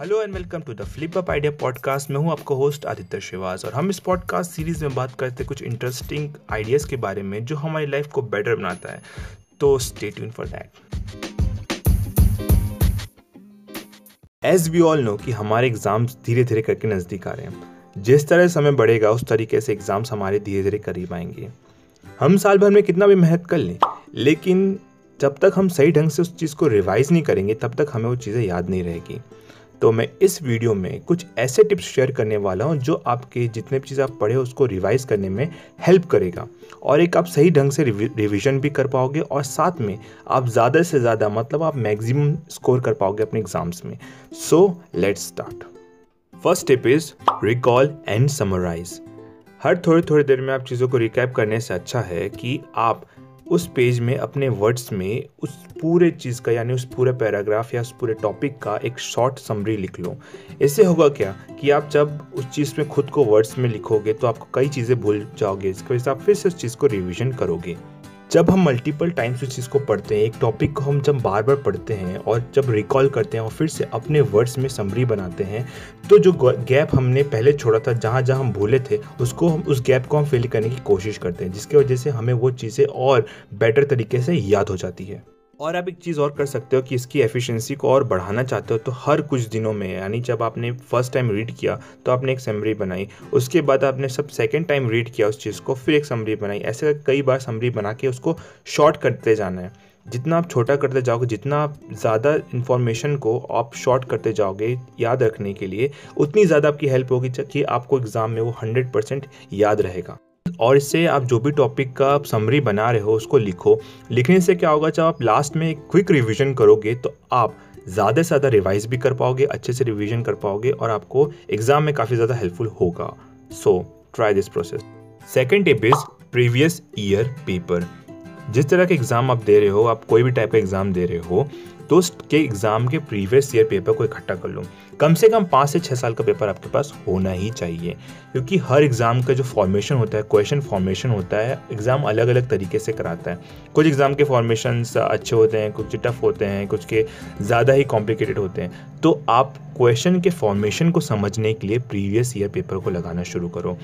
Hello and welcome to the Flip Up Idea podcast मैं हूँ आपका होस्ट आदित्य श्रीवास और हम इस पॉडकास्ट सीरीज़ में बात करते हैं कुछ इंटरेस्टिंग आइडियाज़ के बारे में जो हमारी लाइफ को बेटर बनाता है। तो stay tune for that as we all know कि हमारे एग्ज़ाम्स धीरे धीरे करके नज़दीक आ रहे हैं। जिस तरह समय बढ़ेगा, उस तरीके से एग्ज़ाम्स हमारे धीरे धीरे करीब आएँगे। हम साल भर में कितना भी मेहनत कर लें, लेकिन जब तक हम सही ढंग से उस चीज़ को रिवाइज नहीं करेंगे, तब तक हमें वो चीज़ें याद नहीं रहेगी। तो मैं इस वीडियो में कुछ ऐसे टिप्स शेयर करने वाला हूँ जो आपके जितने भी चीज़ आप पढ़े उसको रिवाइज करने में हेल्प करेगा। और एक आप सही ढंग से रिविजन भी कर पाओगे और साथ में आप ज़्यादा से ज़्यादा मतलब आप मैक्सिमम स्कोर कर पाओगे अपने एग्ज़ाम्स में। So, let's start. First tip is recall and summarise. हर थोड़ी थोड़ी देर में आप चीज़ों को रिकैप करने से अच्छा है कि आप उस पेज में, अपने वर्ड्स में, उस पूरे चीज़ का, यानी उस पूरे पैराग्राफ या उस पूरे टॉपिक का एक शॉर्ट समरी लिख लो। ऐसे होगा क्या कि आप जब उस चीज़ में खुद को वर्ड्स में लिखोगे तो आपको कई चीज़ें भूल जाओगे इसकी वजह से आप फिर से उस चीज़ को रिविजन करोगे। जब हम मल्टीपल टाइम्स उस चीज़ को पढ़ते हैं, एक टॉपिक को हम जब बार बार पढ़ते हैं और जब रिकॉल करते हैं और फिर से अपने वर्ड्स में समरी बनाते हैं तो जो गैप हमने पहले छोड़ा था जहाँ जहाँ हम भूले थे, उसको हम, उस गैप को हम फिल करने की कोशिश करते हैं, जिसकी वजह से हमें वो चीज़ें और बेटर तरीके से याद हो जाती है। और आप एक चीज़ और कर सकते हो कि इसकी एफिशिएंसी को और बढ़ाना चाहते हो तो हर कुछ दिनों में, यानी जब आपने फ़र्स्ट टाइम रीड किया तो आपने एक समरी बनाई, उसके बाद आपने सब सेकेंड टाइम रीड किया उस चीज़ को, फिर एक समरी बनाई, ऐसे कई बार समरी बना के उसको शॉर्ट करते जाना है। जितना आप छोटा करते जाओगे, जितना आप ज़्यादा इन्फॉर्मेशन को आप शॉर्ट करते जाओगे याद रखने के लिए, उतनी ज़्यादा आपकी हेल्प होगी कि आपको एग्ज़ाम में वो हंड्रेड परसेंट याद रहेगा। और इससे आप जो भी टॉपिक का आप समरी बना रहे हो, उसको लिखो। लिखने से क्या होगा, जब आप लास्ट में क्विक रिविजन करोगे तो आप ज़्यादा से ज़्यादा रिवाइज भी कर पाओगे, अच्छे से रिविजन कर पाओगे और आपको एग्ज़ाम में काफ़ी ज़्यादा हेल्पफुल होगा। So try this process second tip is previous year paper जिस तरह के एग्ज़ाम आप दे रहे हो, आप कोई भी टाइप का एग्ज़ाम दे रहे हो तो उसके एग्ज़ाम के प्रीवियस ईयर पेपर को इकट्ठा कर लो। कम से कम पाँच से छः साल का पेपर आपके पास होना ही चाहिए, क्योंकि हर एग्ज़ाम का जो फॉर्मेशन होता है क्वेश्चन फॉर्मेशन होता है एग्ज़ाम अलग अलग तरीके से कराता है। कुछ एग्ज़ाम के फॉर्मेशन अच्छे होते हैं, कुछ टफ होते हैं, कुछ के ज़्यादा ही कॉम्प्लिकेटेड होते हैं। तो आप क्वेश्चन के फॉर्मेशन को समझने के लिए प्रीवियस ईयर पेपर को लगाना शुरू करो।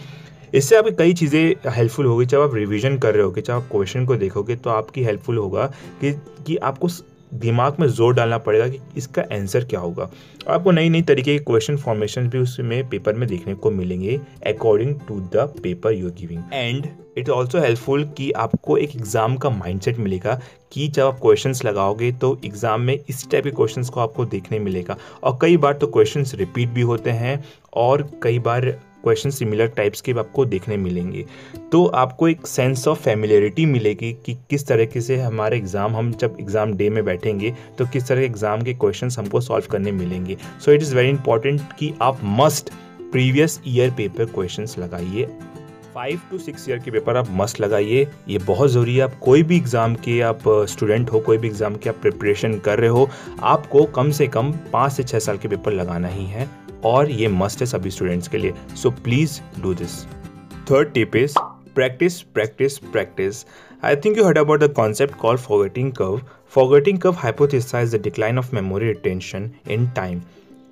इससे आपकी कई चीज़ें हेल्पफुल होगी। जब आप रिविजन कर रहे होगे, जब आप क्वेश्चन को देखोगे तो आपकी हेल्पफुल होगा कि कि आपको दिमाग में ज़ोर डालना पड़ेगा कि इसका आंसर क्या होगा। आपको नई नई तरीके के क्वेश्चन फॉर्मेशन भी उसमें पेपर में देखने को मिलेंगे according to the paper you giving and it also helpful कि आपको एक एग्ज़ाम का माइंडसेट मिलेगा कि जब आप क्वेश्चंस लगाओगे तो एग्ज़ाम में इस टाइप के क्वेश्चंस को आपको देखने मिलेगा। और कई बार तो क्वेश्चंस रिपीट भी होते हैं और कई बार क्वेश्चन सिमिलर टाइप्स के आपको देखने मिलेंगे। तो आपको एक सेंस ऑफ़ फैमिलियरिटी मिलेगी कि किस तरीके से हमारे एग्ज़ाम हम जब एग्ज़ाम डे में बैठेंगे तो किस तरह के एग्ज़ाम के क्वेश्चन हमको सॉल्व करने मिलेंगे। So it is very important कि आप must previous year paper question लगाइए। फाइव टू सिक्स ईयर के पेपर आप मस्ट लगाइए। ये बहुत ज़रूरी है। आप कोई भी एग्ज़ाम के आप स्टूडेंट हो, कोई भी एग्ज़ाम के आप प्रिपरेशन कर रहे हो, आपको कम से कम पाँच से छः साल के पेपर लगाना ही है। और ये मस्ट है सभी स्टूडेंट्स के लिए। So please do this third tip is practice practice practice I think you heard about the concept call forgetting curve forgetting curve hypothesize the decline of memory retention in time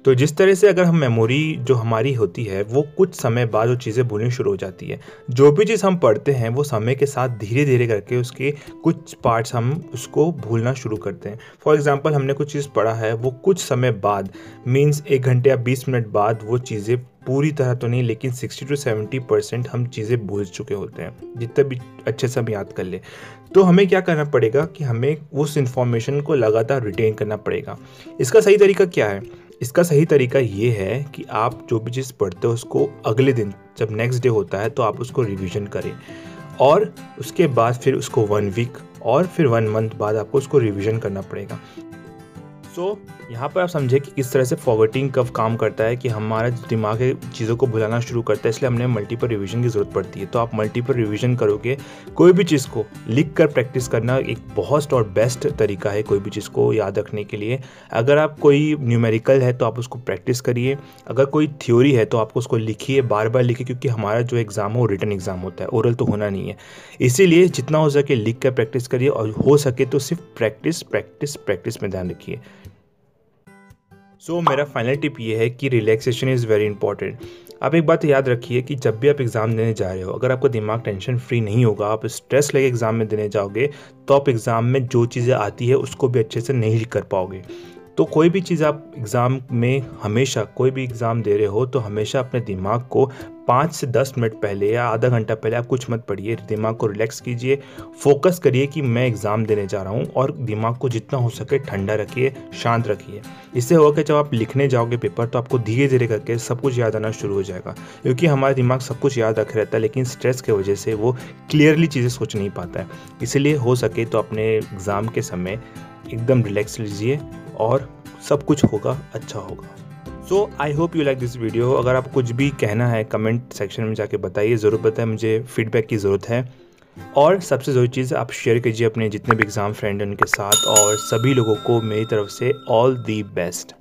तो जिस तरह से अगर हम memory जो हमारी होती है, वो कुछ समय बाद वो चीज़ें भूलनी शुरू हो जाती है, जो भी चीज़ हम पढ़ते हैं, वो समय के साथ धीरे धीरे करके उसके कुछ पार्ट्स हम उसको भूलना शुरू करते हैं। फॉर एग्ज़ाम्पल हमने कुछ चीज़ पढ़ा है, वो कुछ समय बाद मीन्स एक घंटे या बीस मिनट बाद वो चीज़ें पूरी तरह तो नहीं, लेकिन 60 टू 70 परसेंट हम चीज़ें भूल चुके होते हैं, जितना भी अच्छे से हम याद कर ले। तो हमें क्या करना पड़ेगा कि हमें उस इन्फॉर्मेशन को लगातार रिटेन करना पड़ेगा। इसका सही तरीका क्या है? इसका सही तरीका ये है कि आप जो भी चीज़ पढ़ते हो उसको अगले दिन जब नेक्स्ट डे होता है तो आप उसको रिविज़न करें। और उसके बाद फिर उसको वन वीक और फिर वन मंथ बाद आपको उसको रिविज़न करना पड़ेगा। सो so, यहाँ पर आप समझे कि किस तरह से फॉरवर्टिंग कब काम करता है कि हमारा दिमाग चीज़ों को भुलाना शुरू करता है, इसलिए हमने मल्टीपल रिवीजन की ज़रूरत पड़ती है। तो आप मल्टीपल रिवीजन करोगे, कोई भी चीज़ को लिख कर प्रैक्टिस करना एक बहुत और बेस्ट तरीका है कोई भी चीज़ को याद रखने के लिए। अगर आप कोई न्यूमेरिकल है तो आप उसको प्रैक्टिस करिए। अगर कोई थ्योरी है तो आपको उसको लिखिए बार बार लिखिए, क्योंकि हमारा जो एग्ज़ाम हो रिटर्न एग्ज़ाम होता है ओरल तो होना नहीं है। इसीलिए जितना हो सके लिख कर प्रैक्टिस करिए और हो सके तो सिर्फ़ प्रैक्टिस प्रैक्टिस प्रैक्टिस में ध्यान रखिए। सो so, मेरा फाइनल टिप ये है कि रिलैक्सेशन इज़ वेरी इंपॉर्टेंट आप एक बात याद रखिए कि जब भी आप एग्ज़ाम देने जा रहे हो अगर आपका दिमाग टेंशन फ्री नहीं होगा आप स्ट्रेस लेके एग्ज़ाम में देने जाओगे तो आप एग्ज़ाम में जो चीज़ें आती है उसको भी अच्छे से नहीं कर पाओगे. तो कोई भी चीज़ आप एग्ज़ाम में हमेशा कोई भी एग्ज़ाम दे रहे हो तो हमेशा अपने दिमाग को पाँच से दस मिनट पहले या आधा घंटा पहले आप कुछ मत पढ़िए, दिमाग को रिलैक्स कीजिए फोकस करिए कि मैं एग्ज़ाम देने जा रहा हूँ और दिमाग को जितना हो सके ठंडा रखिए, शांत रखिए। इससे होगा कि जब आप लिखने जाओगे पेपर तो आपको धीरे धीरे करके सब कुछ याद आना शुरू हो जाएगा, क्योंकि हमारा दिमाग सब कुछ याद रख रहता है, लेकिन स्ट्रेस की वजह से वो क्लियरली चीज़ें सोच नहीं पाता है। इसलिए हो सके तो अपने एग्ज़ाम के समय एकदम रिलैक्स लीजिए और सब कुछ होगा अच्छा होगा। So I hope you like this video अगर आप कुछ भी कहना है कमेंट सेक्शन में जाके बताइए, ज़रूर बताएँ, मुझे फीडबैक की ज़रूरत है। और सबसे ज़रूरी चीज़, आप शेयर कीजिए अपने जितने भी एग्ज़ाम फ्रेंड हैं उनके साथ, और सभी लोगों को मेरी तरफ़ से ऑल दी बेस्ट